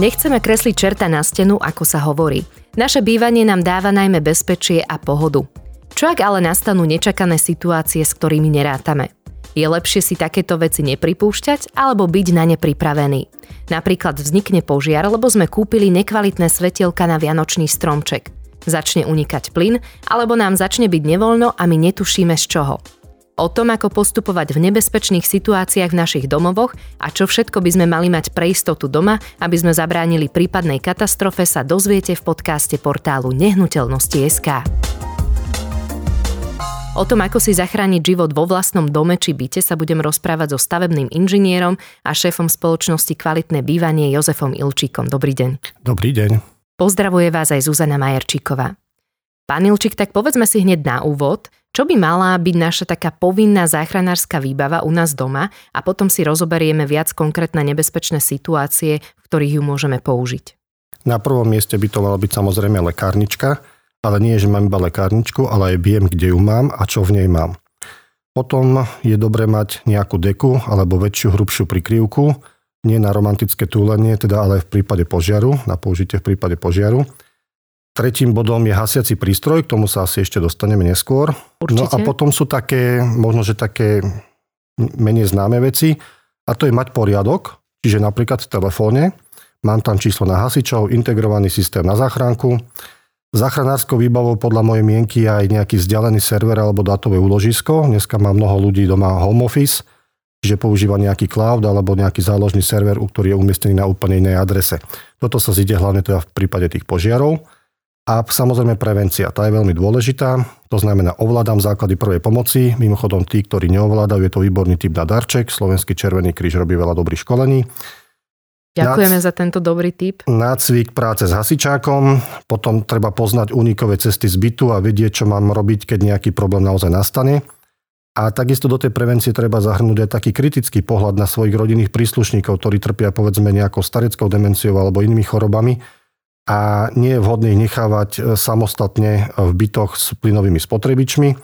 Nechceme kresliť čerta na stenu, ako sa hovorí. Naše bývanie nám dáva najmä bezpečie a pohodu. Čo ak ale nastanú nečakané situácie, s ktorými nerátame? Je lepšie si takéto veci nepripúšťať alebo byť na ne pripravený. Napríklad vznikne požiar, lebo sme kúpili nekvalitné svetielka na vianočný stromček. Začne unikať plyn, alebo nám začne byť nevoľno a my netušíme z čoho. O tom, ako postupovať v nebezpečných situáciách v našich domovoch a čo všetko by sme mali mať pre istotu doma, aby sme zabránili prípadnej katastrofe, sa dozviete v podcaste portálu Nehnuteľnosti.sk. O tom, ako si zachrániť život vo vlastnom dome či byte sa budem rozprávať so stavebným inžinierom a šéfom spoločnosti Kvalitné bývanie Jozefom Ilčíkom. Dobrý deň. Dobrý deň. Pozdravuje vás aj Zuzana Majerčíková. Pán Ilčík, tak povedzme si hneď na úvod, čo by mala byť naša taká povinná záchranárska výbava u nás doma a potom si rozoberieme viac konkrétne nebezpečné situácie, v ktorých ju môžeme použiť. Na prvom mieste by to mala byť samozrejme lekárnička, ale nie, že mám iba lekárničku, ale aj viem, kde ju mám a čo v nej mám. Potom je dobré mať nejakú deku alebo väčšiu, hrubšiu prikryvku, nie na romantické túlenie, teda ale v prípade požiaru, na použitie v prípade požiaru. Tretím bodom je hasiaci prístroj, k tomu sa asi ešte dostaneme neskôr. Určite. No a potom sú také, možno, že také menej známe veci, a to je mať poriadok, čiže napríklad v telefóne, mám tam číslo na hasičov, integrovaný systém na záchranku, záchranárskou výbavou podľa mojej mienky aj nejaký vzdialený server alebo dátové úložisko. Dneska má mnoho ľudí doma home office, čiže používa nejaký cloud alebo nejaký záložný server, ktorý je umiestnený na úplne inej adrese. Toto sa zide hlavne teda v prípade tých požiarov. A samozrejme prevencia, tá je veľmi dôležitá. To znamená, ovládam základy prvej pomoci. Mimochodom, tí, ktorí neovládajú, je to výborný typ na darček. Slovenský Červený kríž robí veľa dobrých školení. Ďakujeme Nac... za tento dobrý tip. Nácvik práce s hasičákom, potom treba poznať únikové cesty z bytu a vedieť, čo mám robiť, keď nejaký problém naozaj nastane. A takisto do tej prevencie treba zahrnúť aj taký kritický pohľad na svojich rodinných príslušníkov, ktorí trpia povedzme nejakou stareckou demenciou alebo inými chorobami a nie je vhodné ich nechávať e, samostatne v bytoch s plynovými spotrebičmi.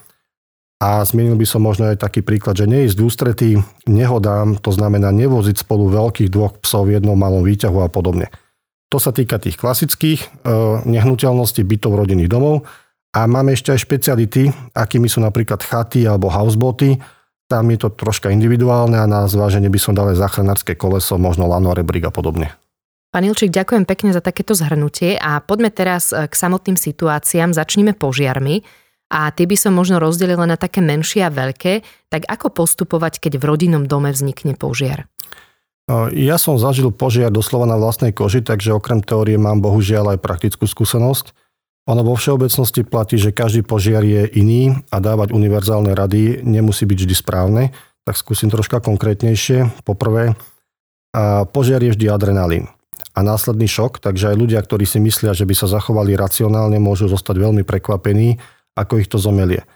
A zmienil by som možno aj taký príklad, že neísť v ústretí nehodám, to znamená nevoziť spolu veľkých dvoch psov v jednom malom výťahu a podobne. To sa týka tých klasických e, nehnuteľností bytov rodinných domov. A máme ešte aj špeciality, akými sú napríklad chaty alebo houseboty. Tam je to troška individuálne a na zváženie by som dal aj záchranárske koleso, možno lano, rebrík a podobne. Pán Ilčík, ďakujem pekne za takéto zhrnutie a poďme teraz e, k samotným situáciám. Začníme požiarmi a tie by som možno rozdelila na také menšie a veľké. Tak ako postupovať, keď v rodinnom dome vznikne požiar? E, ja som zažil požiar doslova na vlastnej koži, takže okrem teórie mám bohužiaľ aj praktickú skúsenosť. Ono vo všeobecnosti platí, že každý požiar je iný a dávať univerzálne rady nemusí byť vždy správne. Tak skúsim troška konkrétnejšie. Poprvé, požiar je vždy adrenalín a následný šok, takže aj ľudia, ktorí si myslia, že by sa zachovali racionálne, môžu zostať veľmi prekvapení, ako ich to zomelie. E,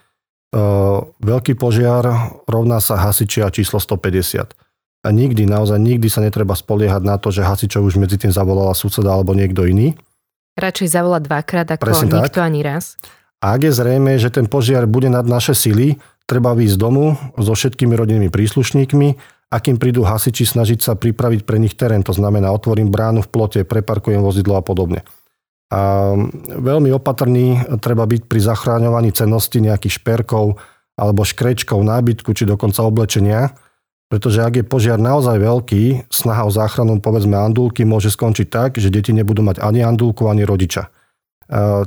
veľký požiar rovná sa hasičia číslo 150. A nikdy, naozaj nikdy sa netreba spoliehať na to, že hasičov už medzi tým zavolala suseda alebo niekto iný. Radšej zavolať dvakrát ako Presne nikto tak. ani raz. A ak je zrejme, že ten požiar bude nad naše sily, treba výjsť z domu so všetkými rodinnými príslušníkmi akým prídu hasiči snažiť sa pripraviť pre nich terén. To znamená, otvorím bránu v plote, preparkujem vozidlo a podobne. A veľmi opatrný treba byť pri zachráňovaní cennosti nejakých šperkov alebo škrečkov, nábytku či dokonca oblečenia, pretože ak je požiar naozaj veľký, snaha o záchranu povedzme andulky môže skončiť tak, že deti nebudú mať ani andulku, ani rodiča.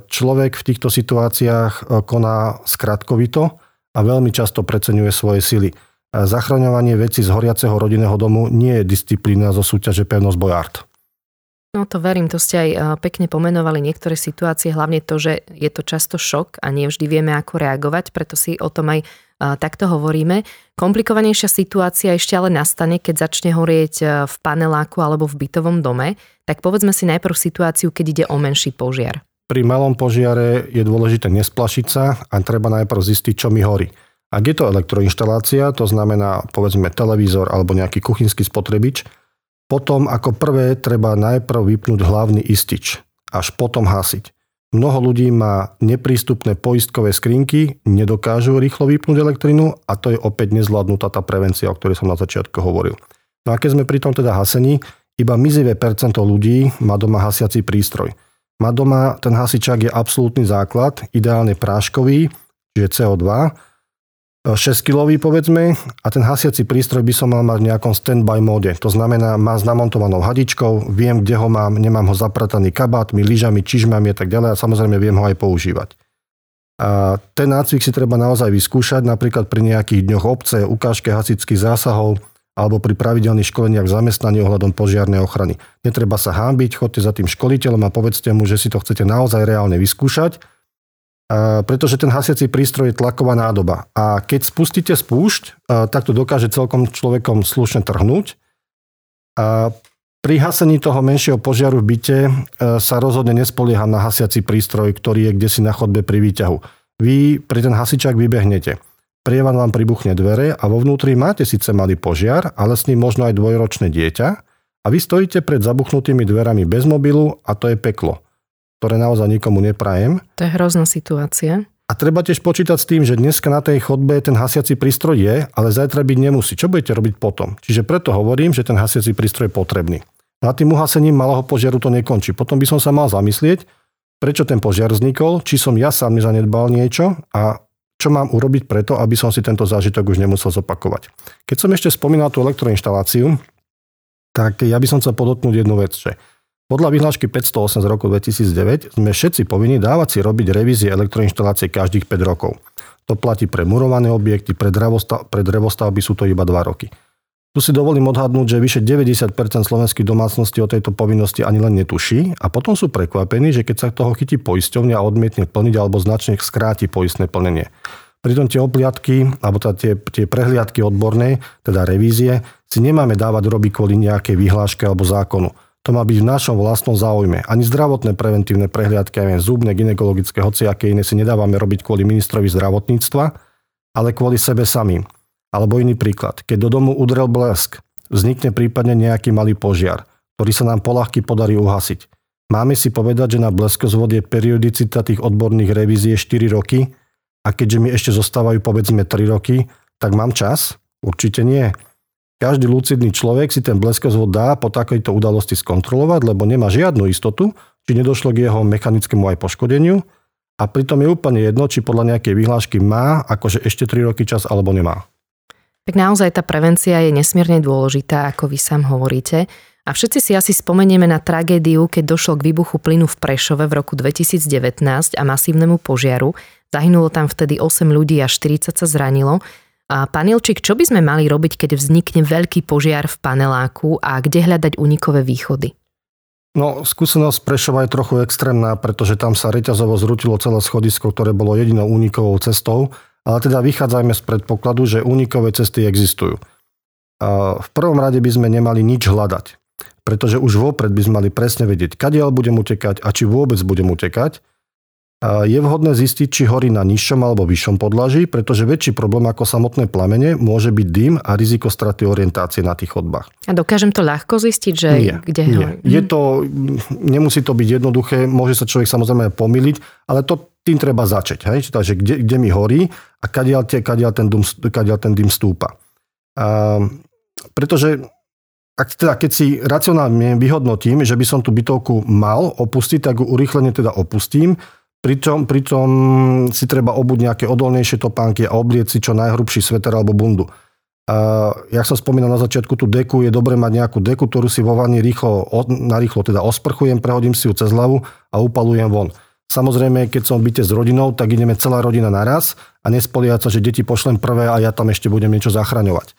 Človek v týchto situáciách koná skratkovito a veľmi často preceňuje svoje sily zachraňovanie veci z horiaceho rodinného domu nie je disciplína zo súťaže Pevnosť Bojard. No to verím, to ste aj e, pekne pomenovali niektoré situácie, hlavne to, že je to často šok a nie vždy vieme, ako reagovať, preto si o tom aj e, takto hovoríme. Komplikovanejšia situácia ešte ale nastane, keď začne horieť e, v paneláku alebo v bytovom dome. Tak povedzme si najprv situáciu, keď ide o menší požiar. Pri malom požiare je dôležité nesplašiť sa a treba najprv zistiť, čo mi horí. Ak je to elektroinštalácia, to znamená povedzme televízor alebo nejaký kuchynský spotrebič, potom ako prvé treba najprv vypnúť hlavný istič, až potom hasiť. Mnoho ľudí má neprístupné poistkové skrinky, nedokážu rýchlo vypnúť elektrinu a to je opäť nezvládnutá tá prevencia, o ktorej som na začiatku hovoril. No a keď sme pri tom teda hasení, Iba mizivé percento ľudí má doma hasiaci prístroj. Má doma, ten hasičák je absolútny základ, ideálne práškový, čiže CO2, 6-kilový povedzme a ten hasiaci prístroj by som mal mať v nejakom stand-by móde. To znamená, má s namontovanou hadičkou, viem, kde ho mám, nemám ho zaprataný kabátmi, lyžami, čižmami a tak ďalej a samozrejme viem ho aj používať. A ten nácvik si treba naozaj vyskúšať, napríklad pri nejakých dňoch obce, ukážke hasičských zásahov, alebo pri pravidelných školeniach v zamestnaní ohľadom požiarnej ochrany. Netreba sa hábiť, chodte za tým školiteľom a povedzte mu, že si to chcete naozaj reálne vyskúšať, pretože ten hasiaci prístroj je tlaková nádoba. A keď spustíte spúšť, tak to dokáže celkom človekom slušne trhnúť. A pri hasení toho menšieho požiaru v byte e, sa rozhodne nespolieham na hasiaci prístroj, ktorý je kde si na chodbe pri výťahu. Vy pri ten hasičák vybehnete prievan vám pribuchne dvere a vo vnútri máte síce malý požiar, ale s ním možno aj dvojročné dieťa a vy stojíte pred zabuchnutými dverami bez mobilu a to je peklo, ktoré naozaj nikomu neprajem. To je hrozná situácia. A treba tiež počítať s tým, že dneska na tej chodbe ten hasiaci prístroj je, ale zajtra byť nemusí. Čo budete robiť potom? Čiže preto hovorím, že ten hasiaci prístroj je potrebný. No a tým uhasením malého požiaru to nekončí. Potom by som sa mal zamyslieť, prečo ten požiar vznikol, či som ja sám nezanedbal niečo a čo mám urobiť preto, aby som si tento zážitok už nemusel zopakovať. Keď som ešte spomínal tú elektroinštaláciu, tak ja by som chcel podotknúť jednu vec, že podľa vyhlášky 508 z roku 2009 sme všetci povinni dávať si robiť revízie elektroinštalácie každých 5 rokov. To platí pre murované objekty, pre, drevostav, pre drevostavby sú to iba 2 roky. Tu si dovolím odhadnúť, že vyše 90% slovenských domácností o tejto povinnosti ani len netuší a potom sú prekvapení, že keď sa toho chytí poisťovňa a odmietne plniť alebo značne skráti poistné plnenie. Pritom tie obliadky, alebo teda tie, tie prehliadky odborné, teda revízie, si nemáme dávať robiť kvôli nejakej vyhláške alebo zákonu. To má byť v našom vlastnom záujme. Ani zdravotné preventívne prehliadky, aj zubné, ginekologické, hociaké iné si nedávame robiť kvôli ministrovi zdravotníctva, ale kvôli sebe samým. Alebo iný príklad. Keď do domu udrel blesk, vznikne prípadne nejaký malý požiar, ktorý sa nám polahky podarí uhasiť. Máme si povedať, že na bleskozvod je periodicita tých odborných revízie 4 roky a keďže mi ešte zostávajú povedzme 3 roky, tak mám čas? Určite nie. Každý lucidný človek si ten bleskozvod dá po takejto udalosti skontrolovať, lebo nemá žiadnu istotu, či nedošlo k jeho mechanickému aj poškodeniu a pritom je úplne jedno, či podľa nejakej vyhlášky má akože ešte 3 roky čas alebo nemá. Tak naozaj tá prevencia je nesmierne dôležitá, ako vy sám hovoríte. A všetci si asi spomenieme na tragédiu, keď došlo k výbuchu plynu v Prešove v roku 2019 a masívnemu požiaru. Zahynulo tam vtedy 8 ľudí a 40 sa zranilo. A pán Ilčík, čo by sme mali robiť, keď vznikne veľký požiar v paneláku a kde hľadať unikové východy? No, skúsenosť Prešova je trochu extrémna, pretože tam sa reťazovo zrutilo celé schodisko, ktoré bolo jedinou únikovou cestou ale teda vychádzajme z predpokladu, že únikové cesty existujú. A v prvom rade by sme nemali nič hľadať, pretože už vopred by sme mali presne vedieť, kadiaľ budem utekať a či vôbec budem utekať. Je vhodné zistiť, či horí na nižšom alebo vyššom podlaží, pretože väčší problém ako samotné plamene môže byť dym a riziko straty orientácie na tých chodbách. A dokážem to ľahko zistiť, že nie, kde nie. Horí? Je to, nemusí to byť jednoduché, môže sa človek samozrejme pomýliť, ale to tým treba začať. Hej? Takže kde, kde mi horí a kadiaľ, tie, kadiaľ, ten, dym, kadiaľ ten dym stúpa. A, pretože ak teda, keď si racionálne vyhodnotím, že by som tú bytovku mal opustiť, tak ju urýchlene teda opustím, pričom, pričom si treba obuť nejaké odolnejšie topánky a oblieť si čo najhrubší sveter alebo bundu. A, jak som spomínal na začiatku, tú deku je dobre mať nejakú deku, ktorú si vo vani rýchlo, narýchlo teda osprchujem, prehodím si ju cez hlavu a upalujem von. Samozrejme, keď som v byte s rodinou, tak ideme celá rodina naraz a nespoliať sa, že deti pošlem prvé a ja tam ešte budem niečo zachraňovať.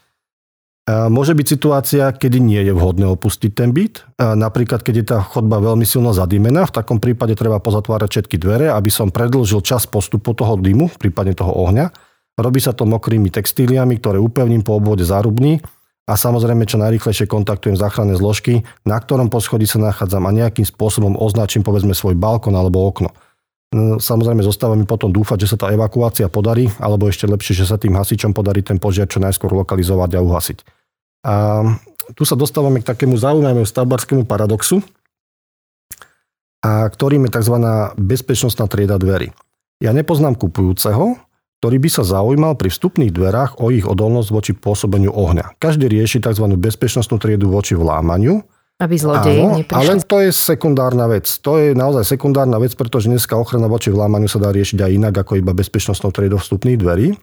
Môže byť situácia, kedy nie je vhodné opustiť ten byt. Napríklad, keď je tá chodba veľmi silno zadýmená, v takom prípade treba pozatvárať všetky dvere, aby som predlžil čas postupu toho dymu, prípadne toho ohňa. Robí sa to mokrými textíliami, ktoré upevním po obvode zárubní a samozrejme čo najrychlejšie kontaktujem záchranné zložky, na ktorom poschodí sa nachádzam a nejakým spôsobom označím povedzme svoj balkón alebo okno. No, samozrejme zostáva mi potom dúfať, že sa tá evakuácia podarí, alebo ešte lepšie, že sa tým hasičom podarí ten požiar čo najskôr lokalizovať a uhasiť. A tu sa dostávame k takému zaujímavému stavbarskému paradoxu, a ktorým je tzv. bezpečnostná trieda dverí. Ja nepoznám kupujúceho, ktorý by sa zaujímal pri vstupných dverách o ich odolnosť voči pôsobeniu ohňa. Každý rieši tzv. bezpečnostnú triedu voči vlámaniu Aby zlodeji Áno, neprišli. ale to je sekundárna vec. To je naozaj sekundárna vec, pretože dneska ochrana voči vlámaniu sa dá riešiť aj inak ako iba bezpečnostnou triedou vstupných dverí.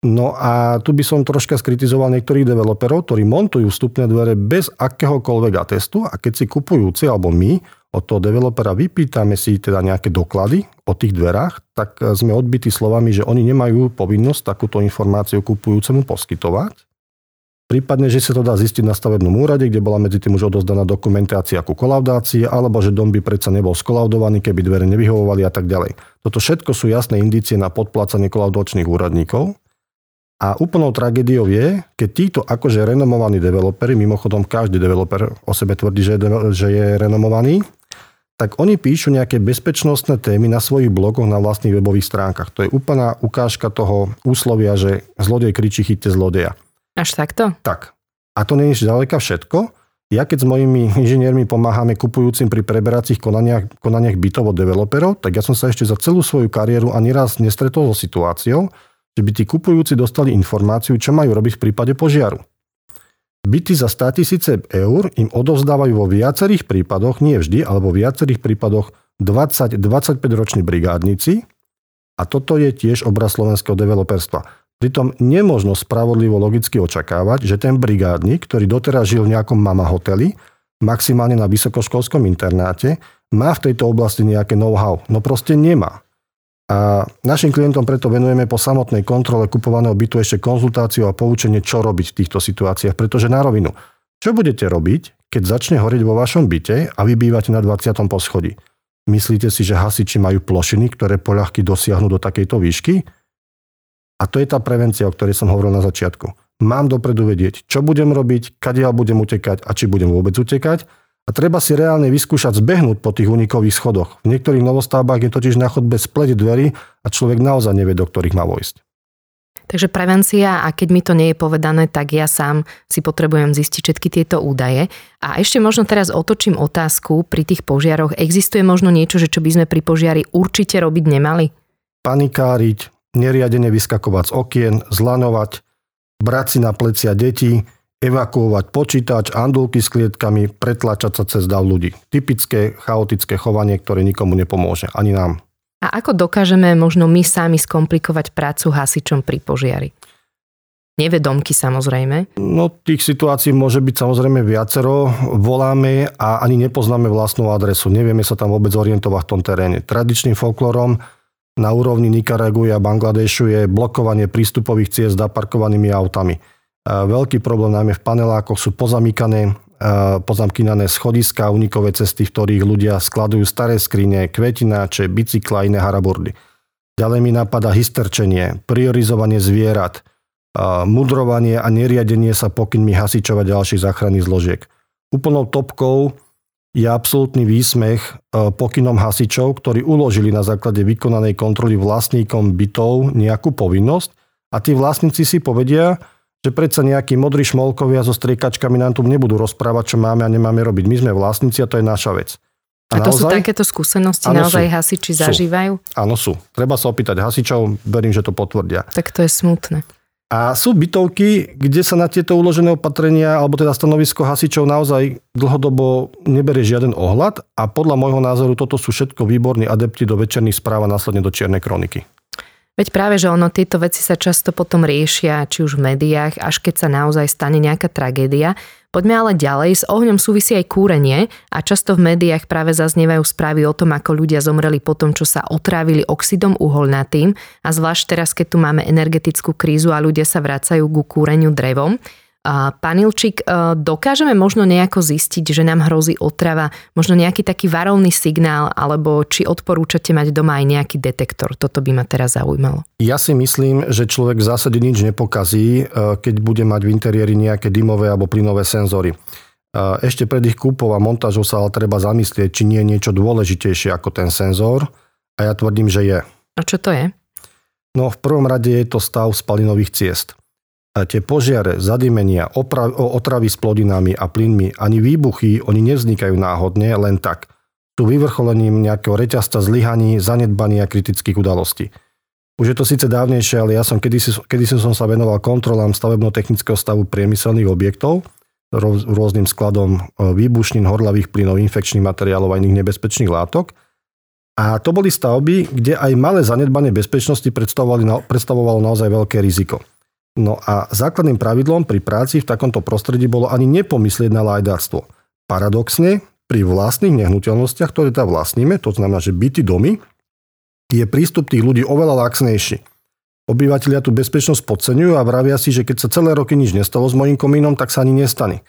No a tu by som troška skritizoval niektorých developerov, ktorí montujú vstupné dvere bez akéhokoľvek atestu a keď si kupujúci alebo my od toho developera vypýtame si teda nejaké doklady o tých dverách, tak sme odbití slovami, že oni nemajú povinnosť takúto informáciu kupujúcemu poskytovať. Prípadne, že sa to dá zistiť na stavebnom úrade, kde bola medzi tým už odozdaná dokumentácia ku kolaudácii, alebo že dom by predsa nebol skolaudovaný, keby dvere nevyhovovali a tak ďalej. Toto všetko sú jasné indície na podplácanie kolaudačných úradníkov. A úplnou tragédiou je, keď títo akože renomovaní developeri, mimochodom každý developer o sebe tvrdí, že je, renomovaný, tak oni píšu nejaké bezpečnostné témy na svojich blogoch na vlastných webových stránkach. To je úplná ukážka toho úslovia, že zlodej kričí chyťte zlodeja. Až takto? Tak. A to nie je ďaleka všetko. Ja keď s mojimi inžiniermi pomáhame kupujúcim pri preberacích konaniach, konaniach bytov od developerov, tak ja som sa ešte za celú svoju kariéru ani raz nestretol so situáciou, že by tí kupujúci dostali informáciu, čo majú robiť v prípade požiaru. Byty za 100 tisíce eur im odovzdávajú vo viacerých prípadoch, nie vždy, ale vo viacerých prípadoch 20-25 roční brigádnici a toto je tiež obraz slovenského developerstva. Pritom nemožno spravodlivo logicky očakávať, že ten brigádnik, ktorý doteraz žil v nejakom mama hoteli, maximálne na vysokoškolskom internáte, má v tejto oblasti nejaké know-how. No proste nemá. A našim klientom preto venujeme po samotnej kontrole kupovaného bytu ešte konzultáciu a poučenie, čo robiť v týchto situáciách. Pretože na rovinu, čo budete robiť, keď začne horieť vo vašom byte a vy bývate na 20. poschodí? Myslíte si, že hasiči majú plošiny, ktoré poľahky dosiahnu do takejto výšky? A to je tá prevencia, o ktorej som hovoril na začiatku. Mám dopredu vedieť, čo budem robiť, kadiaľ budem utekať a či budem vôbec utekať a treba si reálne vyskúšať zbehnúť po tých unikových schodoch. V niektorých novostavbách je totiž na chodbe spleť dverí a človek naozaj nevie, do ktorých má vojsť. Takže prevencia, a keď mi to nie je povedané, tak ja sám si potrebujem zistiť všetky tieto údaje. A ešte možno teraz otočím otázku pri tých požiaroch. Existuje možno niečo, že čo by sme pri požiari určite robiť nemali? Panikáriť, neriadene vyskakovať z okien, zlanovať, brať si na plecia deti, evakuovať počítač, andulky s klietkami, pretlačať sa cez dav ľudí. Typické chaotické chovanie, ktoré nikomu nepomôže, ani nám. A ako dokážeme možno my sami skomplikovať prácu hasičom pri požiari? Nevedomky samozrejme. No tých situácií môže byť samozrejme viacero. Voláme a ani nepoznáme vlastnú adresu. Nevieme sa tam vôbec orientovať v tom teréne. Tradičným folklorom na úrovni Nikaragu a Bangladešu je blokovanie prístupových ciest zaparkovanými autami. Veľký problém najmä v panelákoch sú pozamykané, pozamkynané schodiska, unikové cesty, v ktorých ľudia skladujú staré skrine, kvetináče, bicykla a iné haraburdy. Ďalej mi napadá hysterčenie, priorizovanie zvierat, mudrovanie a neriadenie sa pokynmi hasičov a ďalších záchranných zložiek. Úplnou topkou je absolútny výsmech pokynom hasičov, ktorí uložili na základe vykonanej kontroly vlastníkom bytov nejakú povinnosť a tí vlastníci si povedia, že predsa nejakí modrí šmolkovia so striekačkami nám tu nebudú rozprávať, čo máme a nemáme robiť. My sme vlastníci a to je naša vec. A, a to naozaj, sú takéto skúsenosti, áno, naozaj sú, hasiči sú, zažívajú? Áno, sú. Treba sa opýtať hasičov, verím, že to potvrdia. Tak to je smutné. A sú bytovky, kde sa na tieto uložené opatrenia, alebo teda stanovisko hasičov naozaj dlhodobo neberie žiaden ohľad a podľa môjho názoru toto sú všetko výborní adepti do večerných správ a následne do čiernej kroniky. Veď práve, že ono, tieto veci sa často potom riešia, či už v médiách, až keď sa naozaj stane nejaká tragédia. Poďme ale ďalej, s ohňom súvisí aj kúrenie a často v médiách práve zaznievajú správy o tom, ako ľudia zomreli po tom, čo sa otrávili oxidom uholnatým a zvlášť teraz, keď tu máme energetickú krízu a ľudia sa vracajú ku kúreniu drevom. Pán Ilčík, e, dokážeme možno nejako zistiť, že nám hrozí otrava, možno nejaký taký varovný signál, alebo či odporúčate mať doma aj nejaký detektor? Toto by ma teraz zaujímalo. Ja si myslím, že človek v zásade nič nepokazí, e, keď bude mať v interiéri nejaké dymové alebo plynové senzory. E, ešte pred ich kúpou a montážou sa ale treba zamyslieť, či nie je niečo dôležitejšie ako ten senzor. A ja tvrdím, že je. A čo to je? No v prvom rade je to stav spalinových ciest tie požiare, zadimenia, otravy s plodinami a plynmi, ani výbuchy, oni nevznikajú náhodne, len tak. Sú vyvrcholením nejakého reťazca zlyhaní, zanedbaní a kritických udalostí. Už je to síce dávnejšie, ale ja som kedysi, kedysi som sa venoval kontrolám stavebno-technického stavu priemyselných objektov rôznym skladom výbušnín, horlavých plynov, infekčných materiálov a iných nebezpečných látok. A to boli stavby, kde aj malé zanedbanie bezpečnosti predstavovalo naozaj veľké riziko. No a základným pravidlom pri práci v takomto prostredí bolo ani nepomyslieť na lajdárstvo. Paradoxne, pri vlastných nehnuteľnostiach, ktoré tam vlastníme, to znamená, že byty, domy, je prístup tých ľudí oveľa laxnejší. Obyvatelia tú bezpečnosť podceňujú a vravia si, že keď sa celé roky nič nestalo s mojím komínom, tak sa ani nestane.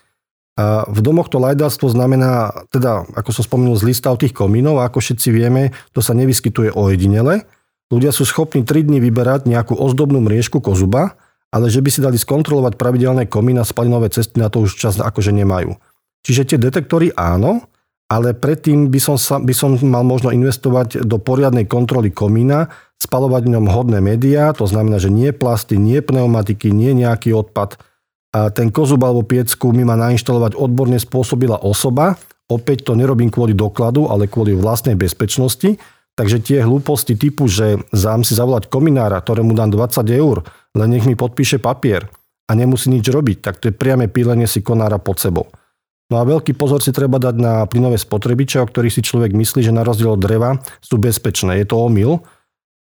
A v domoch to lajdárstvo znamená, teda, ako som spomenul, zlý stav tých komínov a ako všetci vieme, to sa nevyskytuje ojedinele. Ľudia sú schopní 3 dní vyberať nejakú ozdobnú mriežku kozuba, ale že by si dali skontrolovať pravidelné komína spalinové cesty, na to už čas akože nemajú. Čiže tie detektory áno, ale predtým by som, sa, by som mal možno investovať do poriadnej kontroly komína, spalovať v ňom hodné médiá, to znamená, že nie plasty, nie pneumatiky, nie nejaký odpad. A ten kozub alebo piecku mi má nainštalovať odborne spôsobila osoba, opäť to nerobím kvôli dokladu, ale kvôli vlastnej bezpečnosti, takže tie hlúposti typu, že zám si zavolať kominára, ktorému dám 20 eur, len nech mi podpíše papier a nemusí nič robiť, tak to je priame pílenie si konára pod sebou. No a veľký pozor si treba dať na plynové spotrebiče, o ktorých si človek myslí, že na rozdiel od dreva sú bezpečné. Je to omyl.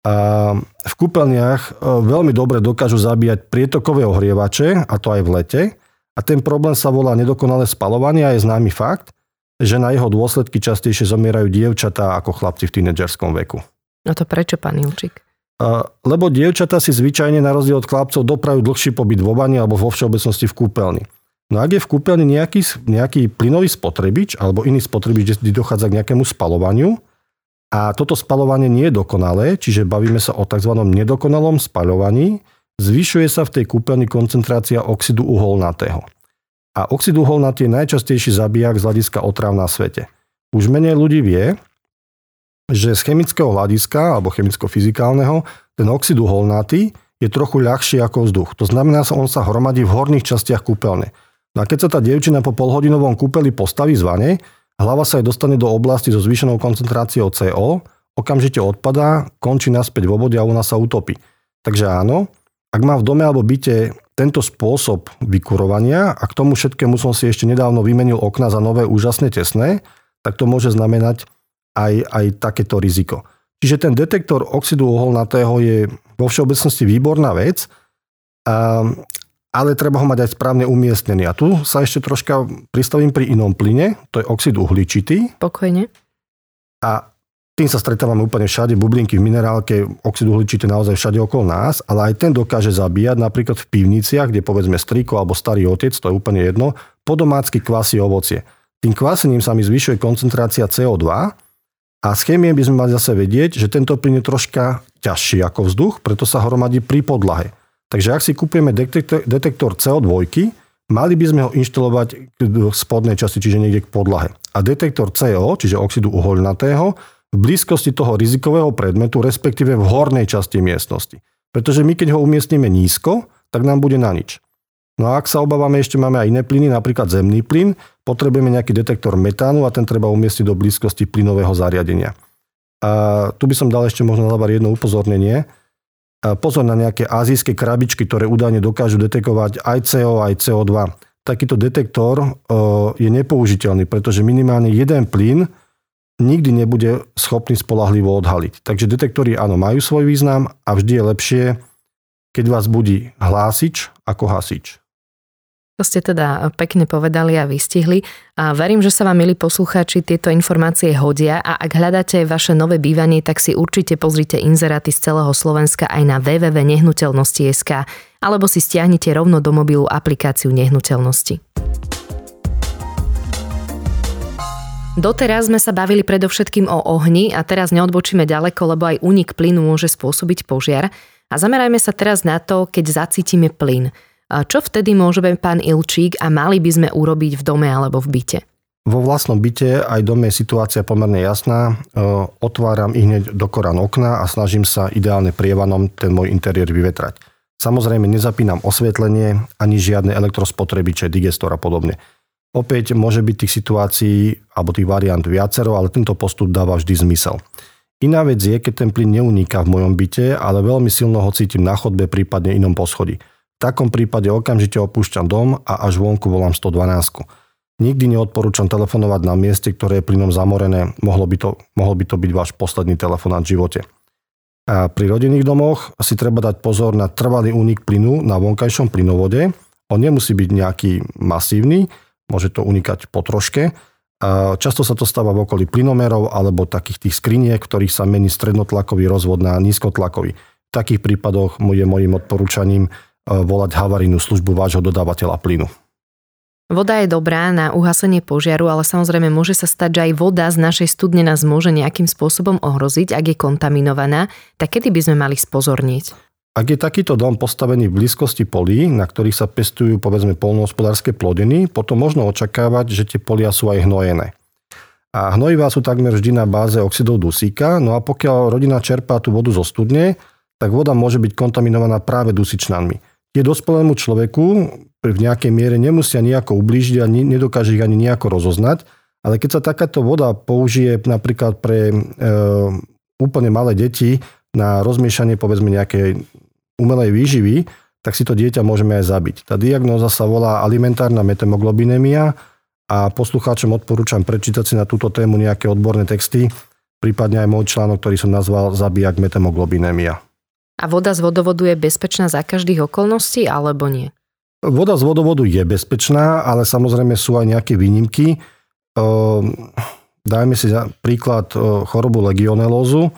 A v kúpeľniach e, veľmi dobre dokážu zabíjať prietokové ohrievače, a to aj v lete. A ten problém sa volá nedokonalé spalovanie a je známy fakt, že na jeho dôsledky častejšie zomierajú dievčatá ako chlapci v tínedžerskom veku. No to prečo, pán Ilčík? Lebo dievčatá si zvyčajne na rozdiel od chlapcov doprajú dlhší pobyt v obani alebo vo všeobecnosti v kúpeľni. No ak je v kúpeľni nejaký, nejaký plynový spotrebič alebo iný spotrebič, kde dochádza k nejakému spalovaniu a toto spalovanie nie je dokonalé, čiže bavíme sa o tzv. nedokonalom spaľovaní, zvyšuje sa v tej kúpeľni koncentrácia oxidu uholnatého. A oxid uholnatý je najčastejší zabijak z hľadiska otráv na svete. Už menej ľudí vie, že z chemického hľadiska alebo chemicko-fyzikálneho ten oxid uholnatý je trochu ľahší ako vzduch. To znamená, že on sa hromadí v horných častiach kúpeľne. No a keď sa tá dievčina po polhodinovom kúpeli postaví z vane, hlava sa jej dostane do oblasti so zvýšenou koncentráciou CO, okamžite odpadá, končí naspäť vo vode a ona sa utopí. Takže áno, ak má v dome alebo byte tento spôsob vykurovania a k tomu všetkému som si ešte nedávno vymenil okna za nové úžasne tesné, tak to môže znamenať aj, aj takéto riziko. Čiže ten detektor oxidu uholnatého je vo všeobecnosti výborná vec, ale treba ho mať aj správne umiestnený. A tu sa ešte troška pristavím pri inom plyne, to je oxid uhličitý. Pokojne. A tým sa stretávame úplne všade, bublinky v minerálke, oxid uhličitý naozaj všade okolo nás, ale aj ten dokáže zabíjať napríklad v pivniciach, kde povedzme striko alebo starý otec, to je úplne jedno, podomácky kvasy ovocie. Tým kvasením sa mi zvyšuje koncentrácia CO2 a z chémie by sme mali zase vedieť, že tento plyn je troška ťažší ako vzduch, preto sa hromadí pri podlahe. Takže ak si kupujeme detektor, detektor CO2, mali by sme ho inštalovať k spodnej časti, čiže niekde k podlahe. A detektor CO, čiže oxidu uholnatého, v blízkosti toho rizikového predmetu, respektíve v hornej časti miestnosti. Pretože my keď ho umiestnime nízko, tak nám bude na nič. No a ak sa obávame, ešte máme aj iné plyny, napríklad zemný plyn, potrebujeme nejaký detektor metánu a ten treba umiestniť do blízkosti plynového zariadenia. A tu by som dal ešte možno na jedno upozornenie pozor na nejaké azijské krabičky, ktoré údajne dokážu detekovať aj CO, aj CO2. Takýto detektor e, je nepoužiteľný, pretože minimálne jeden plyn nikdy nebude schopný spolahlivo odhaliť. Takže detektory áno, majú svoj význam a vždy je lepšie, keď vás budí hlásič ako hasič. To ste teda pekne povedali a vystihli. A verím, že sa vám, milí poslucháči, tieto informácie hodia a ak hľadáte vaše nové bývanie, tak si určite pozrite inzeráty z celého Slovenska aj na www.nehnuteľnosti.sk alebo si stiahnite rovno do mobilu aplikáciu Nehnuteľnosti. Doteraz sme sa bavili predovšetkým o ohni a teraz neodbočíme ďaleko, lebo aj únik plynu môže spôsobiť požiar. A zamerajme sa teraz na to, keď zacítime plyn. Čo vtedy môžeme, pán Ilčík, a mali by sme urobiť v dome alebo v byte? Vo vlastnom byte aj dome je situácia pomerne jasná. Otváram ich hneď do korán okna a snažím sa ideálne prievanom ten môj interiér vyvetrať. Samozrejme nezapínam osvietlenie ani žiadne elektrospotrebiče, digestor a podobne. Opäť môže byť tých situácií alebo tých variant viacero, ale tento postup dáva vždy zmysel. Iná vec je, keď ten plyn neuniká v mojom byte, ale veľmi silno ho cítim na chodbe, prípadne inom poschodí. V takom prípade okamžite opúšťam dom a až vonku volám 112. Nikdy neodporúčam telefonovať na mieste, ktoré je plynom zamorené. Mohlo by to, mohol by to byť váš posledný telefonát v živote. A pri rodinných domoch si treba dať pozor na trvalý únik plynu na vonkajšom plynovode. On nemusí byť nejaký masívny, môže to unikať po troške. A často sa to stáva v okolí plynomerov alebo takých tých skriniek, v ktorých sa mení strednotlakový rozvod na nízkotlakový. V takých prípadoch je mojim odporúčaním volať havarijnú službu vášho dodávateľa plynu. Voda je dobrá na uhasenie požiaru, ale samozrejme môže sa stať, že aj voda z našej studne nás môže nejakým spôsobom ohroziť, ak je kontaminovaná. Tak kedy by sme mali spozorniť? Ak je takýto dom postavený v blízkosti polí, na ktorých sa pestujú povedzme polnohospodárske plodiny, potom možno očakávať, že tie polia sú aj hnojené. A hnojivá sú takmer vždy na báze oxidov dusíka, no a pokiaľ rodina čerpá tú vodu zo studne, tak voda môže byť kontaminovaná práve dusičnanmi je dospelému človeku v nejakej miere nemusia nejako ublížiť a nedokáže ich ani nejako rozoznať, ale keď sa takáto voda použije napríklad pre e, úplne malé deti na rozmiešanie povedzme nejakej umelej výživy, tak si to dieťa môžeme aj zabiť. Tá diagnóza sa volá alimentárna metemoglobinémia a poslucháčom odporúčam prečítať si na túto tému nejaké odborné texty, prípadne aj môj článok, ktorý som nazval Zabijak metemoglobinémia. A voda z vodovodu je bezpečná za každých okolností alebo nie? Voda z vodovodu je bezpečná, ale samozrejme sú aj nejaké výnimky. Ehm, dajme si príklad e, chorobu legionelózu.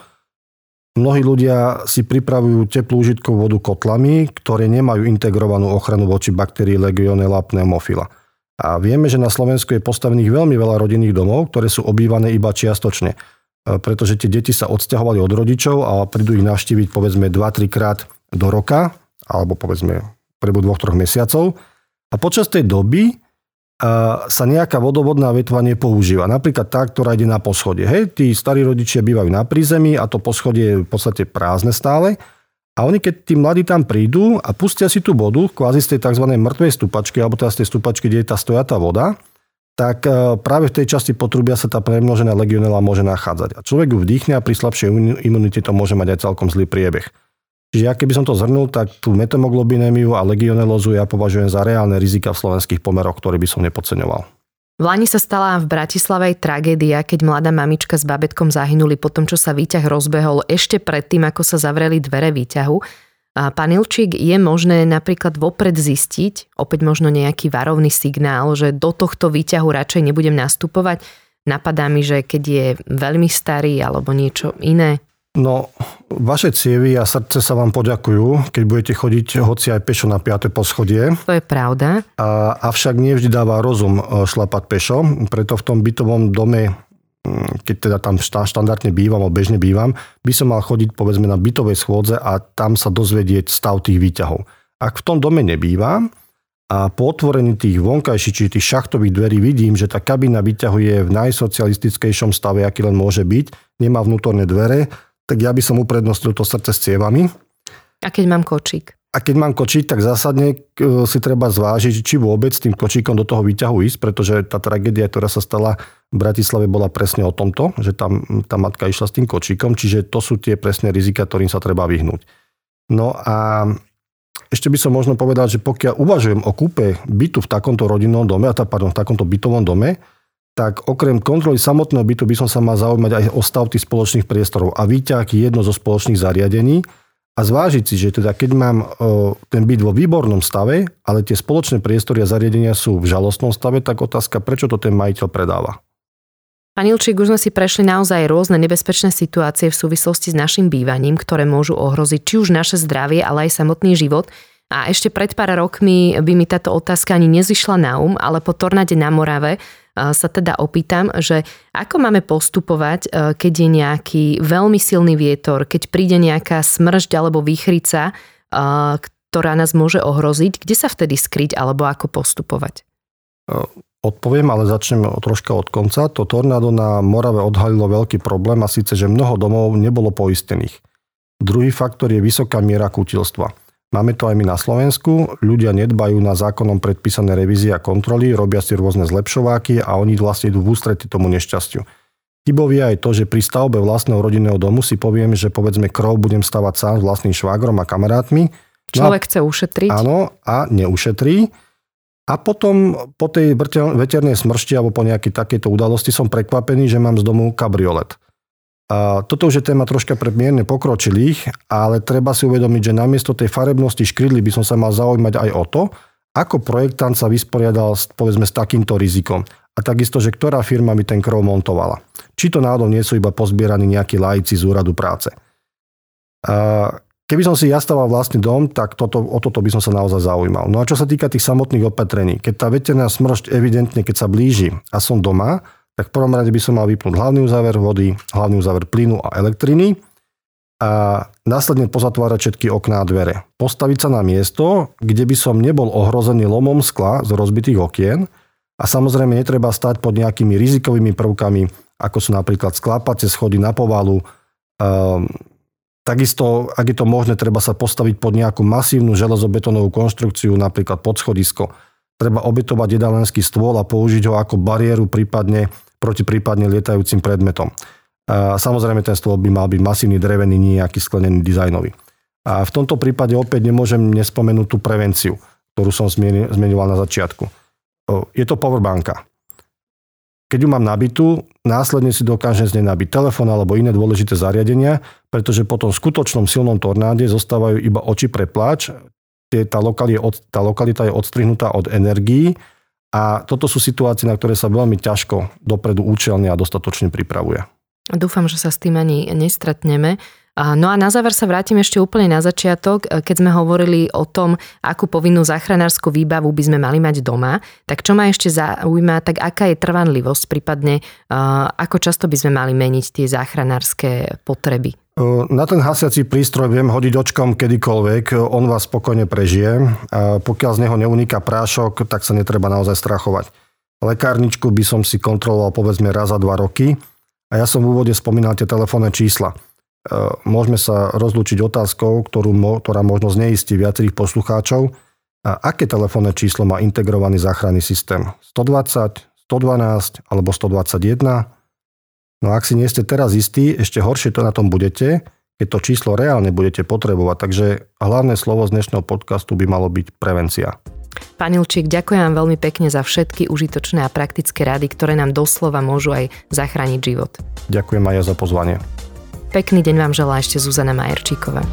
Mnohí ľudia si pripravujú teplú užitkovú vodu kotlami, ktoré nemajú integrovanú ochranu voči baktérii Legionella pneumofila. A vieme, že na Slovensku je postavených veľmi veľa rodinných domov, ktoré sú obývané iba čiastočne pretože tie deti sa odsťahovali od rodičov a prídu ich navštíviť povedzme 2-3 krát do roka, alebo povedzme prebu dvoch, troch mesiacov. A počas tej doby sa nejaká vodovodná vetva nepoužíva. Napríklad tá, ktorá ide na poschodie. Hej, tí starí rodičia bývajú na prízemí a to poschodie je v podstate prázdne stále. A oni, keď tí mladí tam prídu a pustia si tú vodu, kvázi z tej tzv. mŕtvej stupačky, alebo teda z tej stupačky, kde je tá stojatá voda, tak e, práve v tej časti potrubia sa tá premnožená legionela môže nachádzať. A človek ju vdýchne a pri slabšej imunite to môže mať aj celkom zlý priebeh. Čiže ja keby som to zhrnul, tak tú metamoglobinémiu a legionelózu ja považujem za reálne rizika v slovenských pomeroch, ktoré by som nepodceňoval. V Lani sa stala v Bratislave tragédia, keď mladá mamička s babetkom zahynuli po tom, čo sa výťah rozbehol ešte predtým, ako sa zavreli dvere výťahu. Pán Ilčík, je možné napríklad vopred zistiť, opäť možno nejaký varovný signál, že do tohto výťahu radšej nebudem nastupovať? Napadá mi, že keď je veľmi starý alebo niečo iné. No, vaše cievy a srdce sa vám poďakujú, keď budete chodiť hoci aj pešo na 5. poschodie. To je pravda. A, avšak nie vždy dáva rozum e, šlapať pešo, preto v tom bytovom dome keď teda tam štandardne bývam alebo bežne bývam, by som mal chodiť povedzme na bytovej schôdze a tam sa dozvedieť stav tých výťahov. Ak v tom dome nebývam a po otvorení tých vonkajších, či tých šachtových dverí vidím, že tá kabína výťahu je v najsocialistickejšom stave, aký len môže byť, nemá vnútorné dvere, tak ja by som uprednostil to srdce s cievami. A keď mám kočík? A keď mám kočík, tak zásadne e, si treba zvážiť, či vôbec tým kočíkom do toho výťahu ísť, pretože tá tragédia, ktorá sa stala v Bratislave, bola presne o tomto, že tam tá matka išla s tým kočíkom, čiže to sú tie presné rizika, ktorým sa treba vyhnúť. No a ešte by som možno povedal, že pokiaľ uvažujem o kúpe bytu v takomto rodinnom dome, a pardon, v takomto bytovom dome, tak okrem kontroly samotného bytu by som sa mal zaujímať aj o stav tých spoločných priestorov. A výťah je jedno zo spoločných zariadení, a zvážiť si, že teda keď mám ten byt vo výbornom stave, ale tie spoločné priestory a zariadenia sú v žalostnom stave, tak otázka, prečo to ten majiteľ predáva. Pani Ilčík, už sme si prešli naozaj rôzne nebezpečné situácie v súvislosti s našim bývaním, ktoré môžu ohroziť či už naše zdravie, ale aj samotný život. A ešte pred pár rokmi by mi táto otázka ani nezišla na um, ale po tornáde na Morave sa teda opýtam, že ako máme postupovať, e, keď je nejaký veľmi silný vietor, keď príde nejaká smršť alebo výchrica, e, ktorá nás môže ohroziť, kde sa vtedy skryť alebo ako postupovať? E, odpoviem, ale začnem troška od konca. To tornádo na Morave odhalilo veľký problém a síce, že mnoho domov nebolo poistených. Druhý faktor je vysoká miera kutilstva. Máme to aj my na Slovensku. Ľudia nedbajú na zákonom predpísané revízie a kontroly, robia si rôzne zlepšováky a oni vlastne idú v ústrety tomu nešťastiu. Chybou je aj to, že pri stavbe vlastného rodinného domu si poviem, že povedzme krov budem stavať sám s vlastným švágrom a kamarátmi Človek no, chce ušetriť. Áno, a neušetrí. A potom po tej veternej smršti alebo po nejakej takejto udalosti som prekvapený, že mám z domu kabriolet. Toto už je téma troška pre mierne pokročilých, ale treba si uvedomiť, že namiesto tej farebnosti škrydly by som sa mal zaujímať aj o to, ako projektant sa vysporiadal povedzme, s takýmto rizikom. A takisto, že ktorá firma mi ten krov montovala. Či to náhodou nie sú iba pozbieraní nejakí lajci z úradu práce. Keby som si ja stával vlastný dom, tak toto, o toto by som sa naozaj zaujímal. No a čo sa týka tých samotných opatrení, keď tá veterná smršť evidentne, keď sa blíži a som doma, tak v prvom rade by som mal vypnúť hlavný uzáver vody, hlavný uzáver plynu a elektriny a následne pozatvárať všetky okná a dvere. Postaviť sa na miesto, kde by som nebol ohrozený lomom skla z rozbitých okien a samozrejme netreba stať pod nejakými rizikovými prvkami, ako sú napríklad sklápacie schody na povalu. Um, takisto, ak je to možné, treba sa postaviť pod nejakú masívnu železobetónovú konštrukciu, napríklad pod schodisko. Treba obetovať jedalenský stôl a použiť ho ako bariéru prípadne proti prípadne lietajúcim predmetom. Samozrejme ten stôl by mal byť masívny drevený, nejaký sklenený dizajnový. A v tomto prípade opäť nemôžem nespomenúť tú prevenciu, ktorú som zmienoval na začiatku. Je to powerbanka. Keď ju mám nabitú, následne si dokážem z nej nabiť telefón alebo iné dôležité zariadenia, pretože po tom skutočnom silnom tornáde zostávajú iba oči pre pláč, tá, tá lokalita je odstrihnutá od energií a toto sú situácie, na ktoré sa veľmi ťažko dopredu účelne a dostatočne pripravuje. Dúfam, že sa s tým ani nestretneme. No a na záver sa vrátim ešte úplne na začiatok, keď sme hovorili o tom, akú povinnú záchranárskú výbavu by sme mali mať doma, tak čo ma ešte zaujíma, tak aká je trvanlivosť, prípadne ako často by sme mali meniť tie záchranárske potreby? Na ten hasiaci prístroj viem hodiť očkom kedykoľvek, on vás spokojne prežije. Pokiaľ z neho neuniká prášok, tak sa netreba naozaj strachovať. Lekárničku by som si kontroloval povedzme raz za dva roky a ja som v úvode spomínal tie telefónne čísla. Môžeme sa rozlúčiť otázkou, ktorú, ktorá možno zneistí viacerých poslucháčov. A aké telefónne číslo má integrovaný záchranný systém? 120, 112 alebo 121? No ak si nie ste teraz istí, ešte horšie to na tom budete, keď to číslo reálne budete potrebovať. Takže hlavné slovo z dnešného podcastu by malo byť prevencia. Pán Ilčík, ďakujem vám veľmi pekne za všetky užitočné a praktické rady, ktoré nám doslova môžu aj zachrániť život. Ďakujem aj ja za pozvanie. Pekný deň vám želá ešte Zuzana Majerčíková.